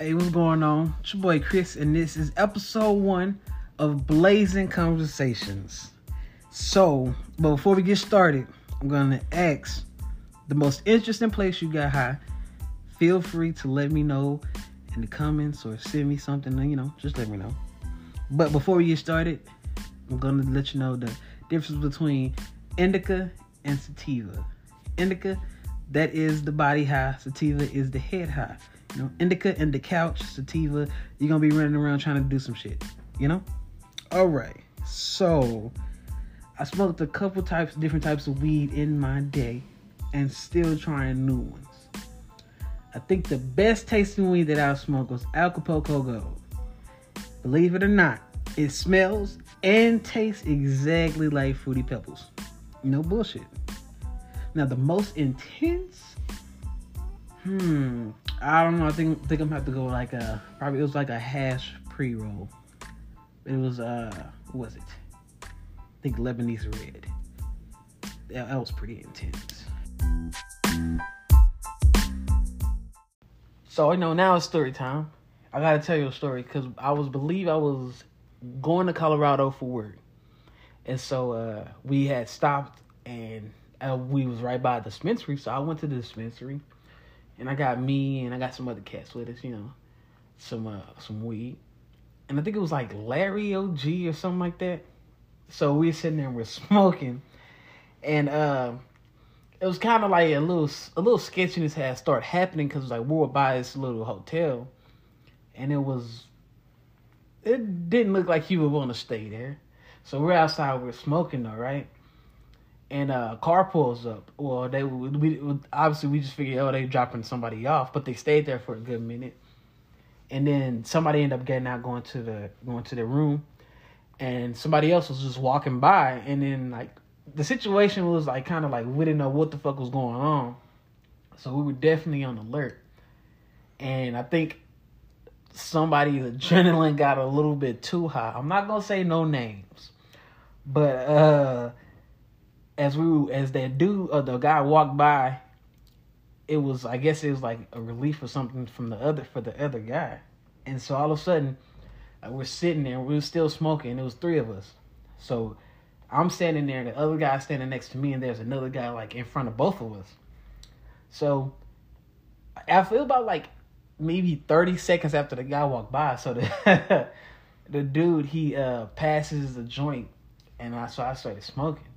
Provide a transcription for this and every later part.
Hey, what's going on? It's your boy Chris, and this is episode one of Blazing Conversations. So, but before we get started, I'm gonna ask the most interesting place you got high. Feel free to let me know in the comments or send me something, you know, just let me know. But before we get started, I'm gonna let you know the difference between indica and sativa. Indica, that is the body high. Sativa is the head high. You know, indica in the couch, sativa, you're gonna be running around trying to do some shit. You know? Alright. So I smoked a couple types different types of weed in my day and still trying new ones. I think the best tasting weed that I've smoked was Acapulco Gold. Believe it or not, it smells and tastes exactly like Fruity Pebbles. No bullshit. Now the most intense, hmm, I don't know. I think think I'm gonna have to go like a probably it was like a hash pre roll. It was uh, what was it? I think Lebanese red. That, that was pretty intense. So you know now it's story time. I gotta tell you a story because I was believe I was going to Colorado for work, and so uh, we had stopped and uh, we was right by the dispensary. So I went to the dispensary, and I got me and I got some other cats with us, you know, some uh, some weed, and I think it was like Larry OG or something like that. So we were sitting there and we're smoking, and uh, it was kind of like a little a little sketchiness had started happening because like we were by this little hotel, and it was it didn't look like he would want to stay there. So we're outside, we're smoking though, right? And uh, car pulls up. Well, they we obviously we just figured oh they dropping somebody off, but they stayed there for a good minute. And then somebody ended up getting out, going to the going to the room, and somebody else was just walking by, and then like the situation was like kind of like we didn't know what the fuck was going on, so we were definitely on alert. And I think somebody's adrenaline got a little bit too high. I'm not gonna say no names, but uh, as we as that dude or the guy walked by, it was I guess it was like a relief or something from the other for the other guy, and so all of a sudden, like, we're sitting there, we were still smoking. It was three of us, so I'm standing there, the other guy standing next to me, and there's another guy like in front of both of us. So I feel about like maybe 30 seconds after the guy walked by. So the the dude he uh passes the joint, and I so I started smoking.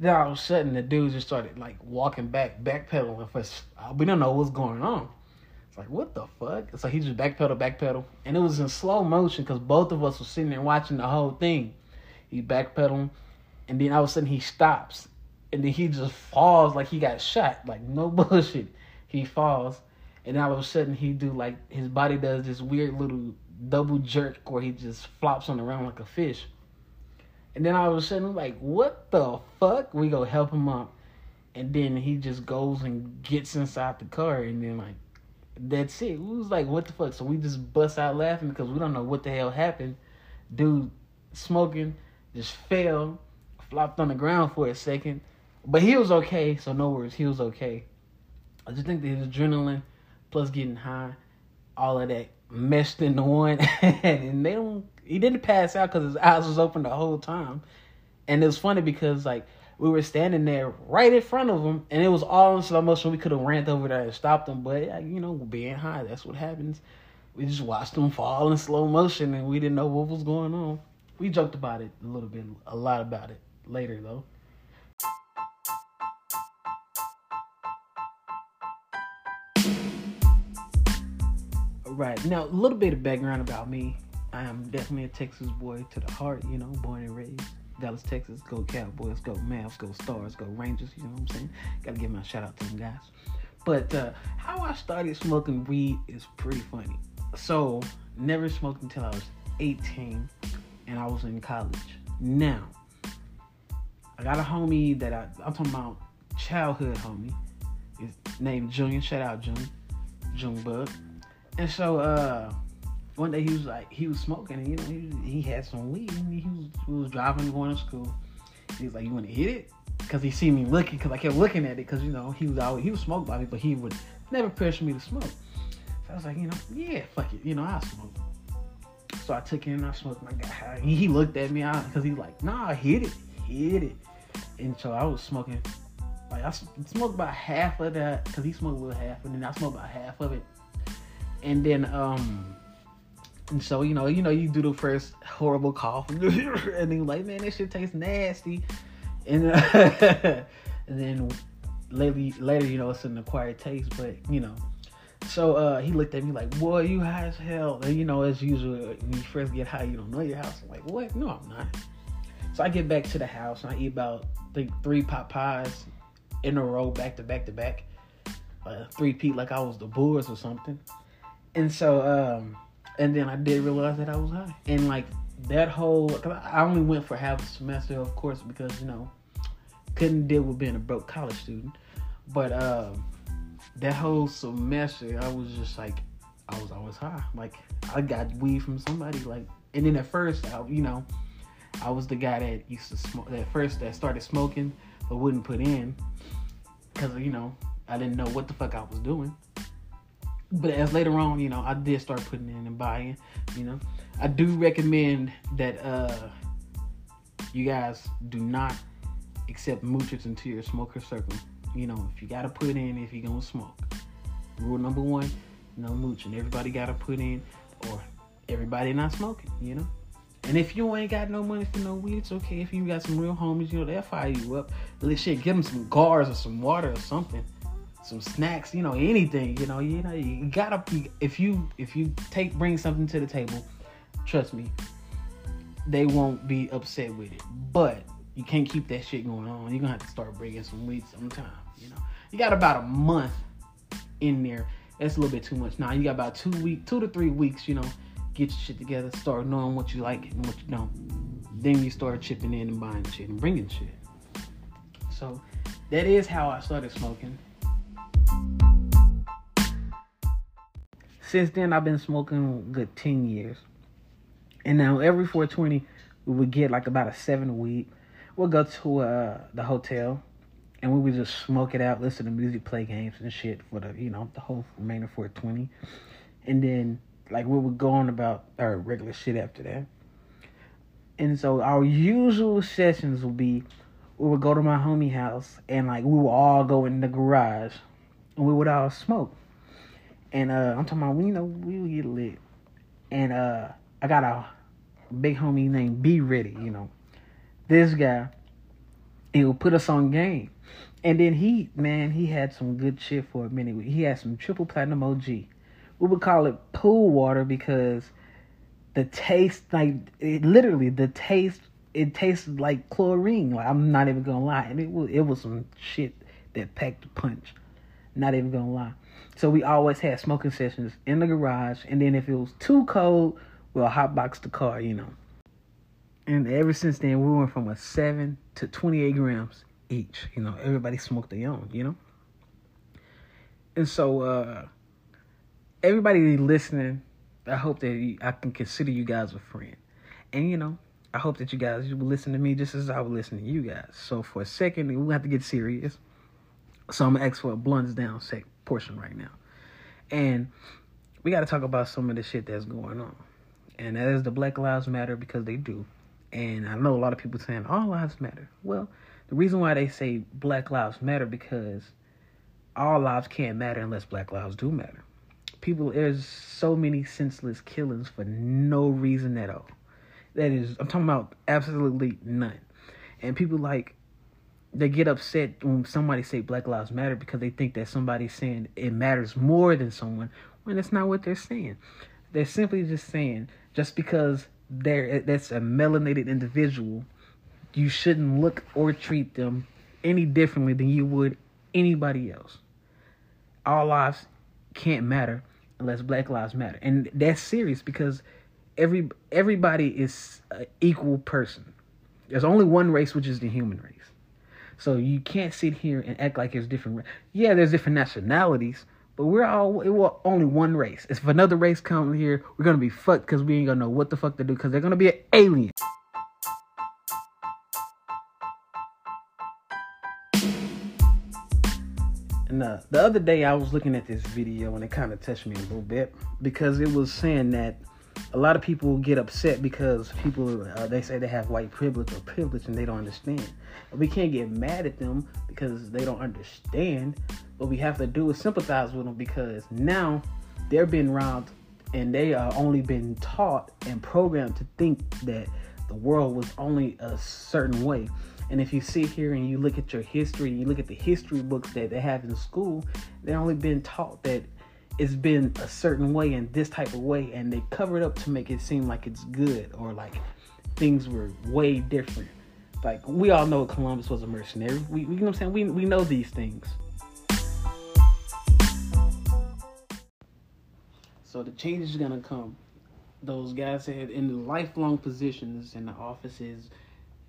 Then all of a sudden the dude just started like walking back, backpedaling. For uh, we don't know what's going on. It's like what the fuck? So he just backpedal, backpedal, and it was in slow motion because both of us were sitting there watching the whole thing. He backpedaling, and then all of a sudden he stops, and then he just falls like he got shot. Like no bullshit, he falls and all of a sudden he do like his body does this weird little double jerk where he just flops on the ground like a fish. And then all of a sudden, like, what the fuck? We go help him up, and then he just goes and gets inside the car, and then like, that's it. We was like, what the fuck? So we just bust out laughing because we don't know what the hell happened. Dude, smoking, just fell, flopped on the ground for a second, but he was okay. So no worries, he was okay. I just think the adrenaline plus getting high, all of that meshed into one, and they don't. He didn't pass out because his eyes was open the whole time, and it was funny because like we were standing there right in front of him, and it was all in slow motion. We could have ran over there and stopped him, but you know, being high, that's what happens. We just watched him fall in slow motion, and we didn't know what was going on. We joked about it a little bit, a lot about it later though. Right. Now, a little bit of background about me. I am definitely a Texas boy to the heart, you know, born and raised. Dallas, Texas, go Cowboys, go Mavs, go Stars, go Rangers, you know what I'm saying? Gotta give my shout out to them guys. But uh, how I started smoking weed is pretty funny. So, never smoked until I was 18 and I was in college. Now, I got a homie that I, I'm talking about childhood homie. His name Junior. Shout out Junior. Junebug. And so uh, one day he was like, he was smoking, and you know, he, he had some weed. And he was, he was driving going to school. He was like, "You want to hit it?" Because he see me looking, because I kept looking at it, because you know he was always he was smoked by me, but he would never pressure me to smoke. So I was like, you know, yeah, fuck it, you know, I'll smoke. So I took it and I smoked my guy. He, he looked at me because he's like, nah, hit it, hit it. And so I was smoking, like I smoked about half of that because he smoked a little half, and then I smoked about half of it. And then um, and so you know, you know, you do the first horrible cough, and then like, man, this shit tastes nasty. And, uh, and then later, later, you know, it's an acquired taste, but you know. So uh, he looked at me like, "Boy, you high as hell." And you know, as usual, when you first get high, you don't know your house. I'm like, "What? No, I'm not." So I get back to the house and I eat about think three pot pies in a row, back to back to back, uh, three peat like I was the Bulls or something. And so, um, and then I did realize that I was high, and like that whole, I only went for half a semester, of course, because you know couldn't deal with being a broke college student. But um, that whole semester, I was just like, I was always high. Like I got weed from somebody. Like, and then at first, I, you know, I was the guy that used to smoke. That first that started smoking, but wouldn't put in because you know I didn't know what the fuck I was doing. But as later on, you know, I did start putting in and buying. You know, I do recommend that uh, you guys do not accept moochers into your smoker circle. You know, if you gotta put in if you're gonna smoke. Rule number one, no mooching. Everybody gotta put in or everybody not smoking, you know? And if you ain't got no money for no weed, it's okay. If you got some real homies, you know, they'll fire you up. Let shit, give them some guards or some water or something. Some snacks, you know, anything, you know, you know, you gotta be if you if you take bring something to the table, trust me, they won't be upset with it. But you can't keep that shit going on. You're gonna have to start bringing some weed sometime. You know, you got about a month in there. That's a little bit too much. Now you got about two week, two to three weeks. You know, get your shit together, start knowing what you like and what you don't. Then you start chipping in and buying shit and bringing shit. So that is how I started smoking. Since then, I've been smoking good 10 years. And now every 420, we would get like about a seven a week we'll go to uh, the hotel and we would just smoke it out, listen to music, play games and shit for the you know the whole remainder for twenty, and then like we would go on about our regular shit after that. And so our usual sessions would be we would go to my homie house and like we would all go in the garage and we would all smoke. And uh I'm talking about you know we would get lit. And uh I got a big homie named B Ready, you know this guy, he would put us on game. And then he, man, he had some good shit for a minute. He had some triple platinum OG. We would call it pool water because the taste, like, it, literally, the taste, it tasted like chlorine. Like, I'm not even gonna lie. And it was, it was some shit that packed a punch. Not even gonna lie. So we always had smoking sessions in the garage. And then if it was too cold, we'll hotbox the car, you know. And ever since then, we went from a seven to 28 grams each. You know, everybody smoked their own, you know? And so, uh, everybody listening, I hope that I can consider you guys a friend. And, you know, I hope that you guys will listen to me just as I will listen to you guys. So, for a second, we have to get serious. So, I'm to ask for a blunts down sec portion right now. And we got to talk about some of the shit that's going on. And that is the Black Lives Matter because they do. And I know a lot of people saying all lives matter. Well, the reason why they say black lives matter because all lives can't matter unless black lives do matter. People, there's so many senseless killings for no reason at all. That is, I'm talking about absolutely none. And people like, they get upset when somebody say black lives matter because they think that somebody's saying it matters more than someone when that's not what they're saying. They're simply just saying just because there that's a melanated individual, you shouldn't look or treat them any differently than you would anybody else. All lives can't matter unless black lives matter. And that's serious because every everybody is an equal person. There's only one race which is the human race. So you can't sit here and act like there's different yeah, there's different nationalities, but we're all will only one race. If another race comes here, we're gonna be fucked because we ain't gonna know what the fuck to do because they're gonna be an alien. And uh, the other day I was looking at this video and it kind of touched me a little bit because it was saying that a lot of people get upset because people uh, they say they have white privilege or privilege and they don't understand. And we can't get mad at them because they don't understand. What we have to do is sympathize with them because now they're being around and they are only been taught and programmed to think that the world was only a certain way. And if you sit here and you look at your history, you look at the history books that they have in school, they've only been taught that it's been a certain way in this type of way, and they cover it up to make it seem like it's good or like things were way different. Like we all know Columbus was a mercenary. We, you know what I'm saying? We we know these things. So the change is gonna come. Those guys said in lifelong positions in the offices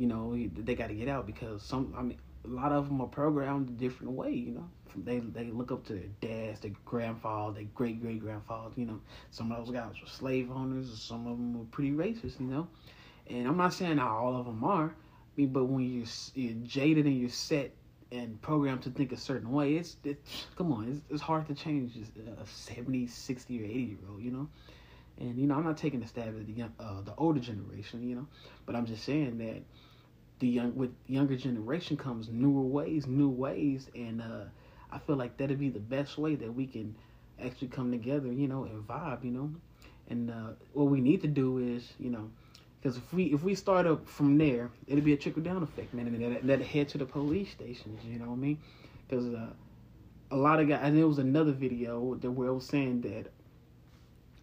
you know, they got to get out because some, I mean, a lot of them are programmed a different way, you know. They they look up to their dads, their grandfathers, their great great grandfathers. You know, some of those guys were slave owners, some of them were pretty racist. You know, and I'm not saying all of them are. But when you're, you're jaded and you're set and programmed to think a certain way, it's, it's come on, it's, it's hard to change a 70, 60, or 80 year old. You know. And you know, I'm not taking a stab at the young, uh, the older generation, you know, but I'm just saying that the young with younger generation comes newer ways, new ways, and uh, I feel like that'd be the best way that we can actually come together, you know, and vibe, you know. And uh, what we need to do is, you know, because if we if we start up from there, it'll be a trickle down effect, man, and that that head to the police stations, you know what I mean? Because uh, a lot of guys, and there was another video that where it was saying that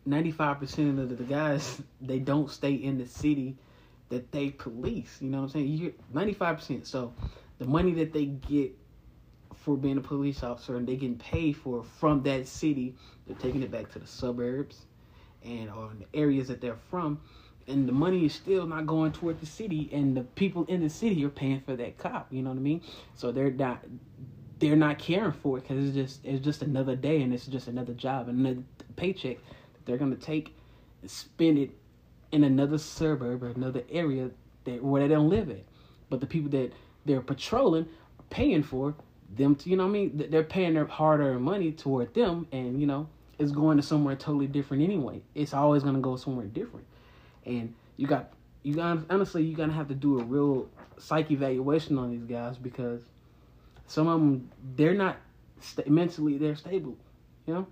ninety five percent of the guys they don't stay in the city that they police. You know what I'm saying? You ninety five percent. So the money that they get for being a police officer and they getting paid for from that city, they're taking it back to the suburbs and or the areas that they're from. And the money is still not going toward the city, and the people in the city are paying for that cop. You know what I mean? So they're not they're not caring for it because it's just it's just another day and it's just another job and another paycheck that they're gonna take and spend it in another suburb or another area that where they don't live at. But the people that they're patrolling are paying for them to, you know I mean? They're paying their hard earned money toward them and, you know, it's going to somewhere totally different anyway. It's always to go somewhere different. And you got, you got, honestly, you're to have to do a real psych evaluation on these guys because some of them, they're not st- mentally, they're stable, you know?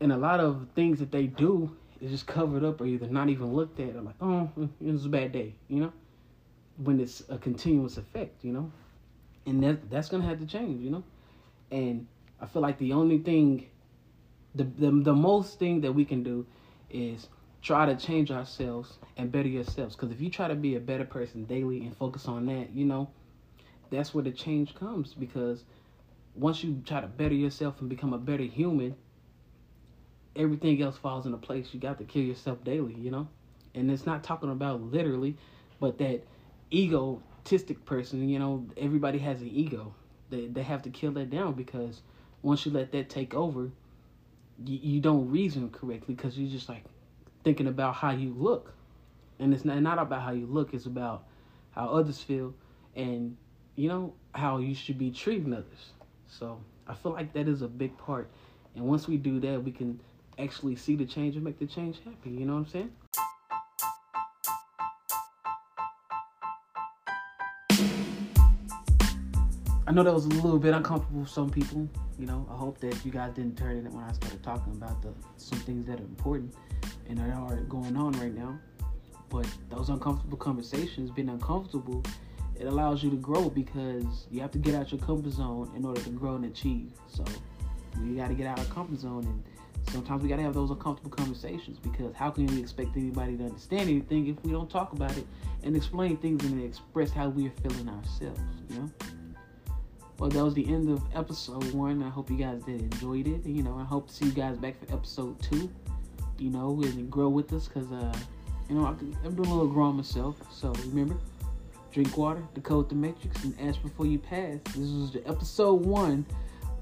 And a lot of things that they do is just covered up or either not even looked at or like, oh, mm, it was a bad day, you know? When it's a continuous effect, you know? And that that's gonna have to change, you know? And I feel like the only thing the the, the most thing that we can do is try to change ourselves and better yourselves. Because if you try to be a better person daily and focus on that, you know, that's where the change comes. Because once you try to better yourself and become a better human, everything else falls into place. You got to kill yourself daily, you know? And it's not talking about literally, but that egotistic person, you know, everybody has an ego. They, they have to kill that down because once you let that take over, you, you don't reason correctly because you're just like thinking about how you look. And it's not, not about how you look, it's about how others feel and, you know, how you should be treating others. So I feel like that is a big part. And once we do that, we can actually see the change and make the change happen. You know what I'm saying? I know that was a little bit uncomfortable for some people. You know, I hope that you guys didn't turn it when I started talking about the some things that are important and that are going on right now. But those uncomfortable conversations, being uncomfortable, it allows you to grow because you have to get out your comfort zone in order to grow and achieve. So you got to get out of comfort zone and sometimes we got to have those uncomfortable conversations because how can we expect anybody to understand anything if we don't talk about it and explain things and express how we are feeling ourselves, you know? Well, that was the end of episode one. I hope you guys did enjoyed it. You know, I hope to see you guys back for episode two. You know, and grow with us because, uh, you know, I'm doing a little growing myself. So remember, drink water, decode the matrix, and ask before you pass. This was the episode one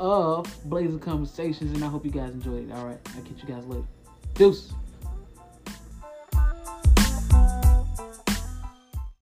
of Blazing Conversations, and I hope you guys enjoyed it. All right, I'll catch you guys later. Deuce.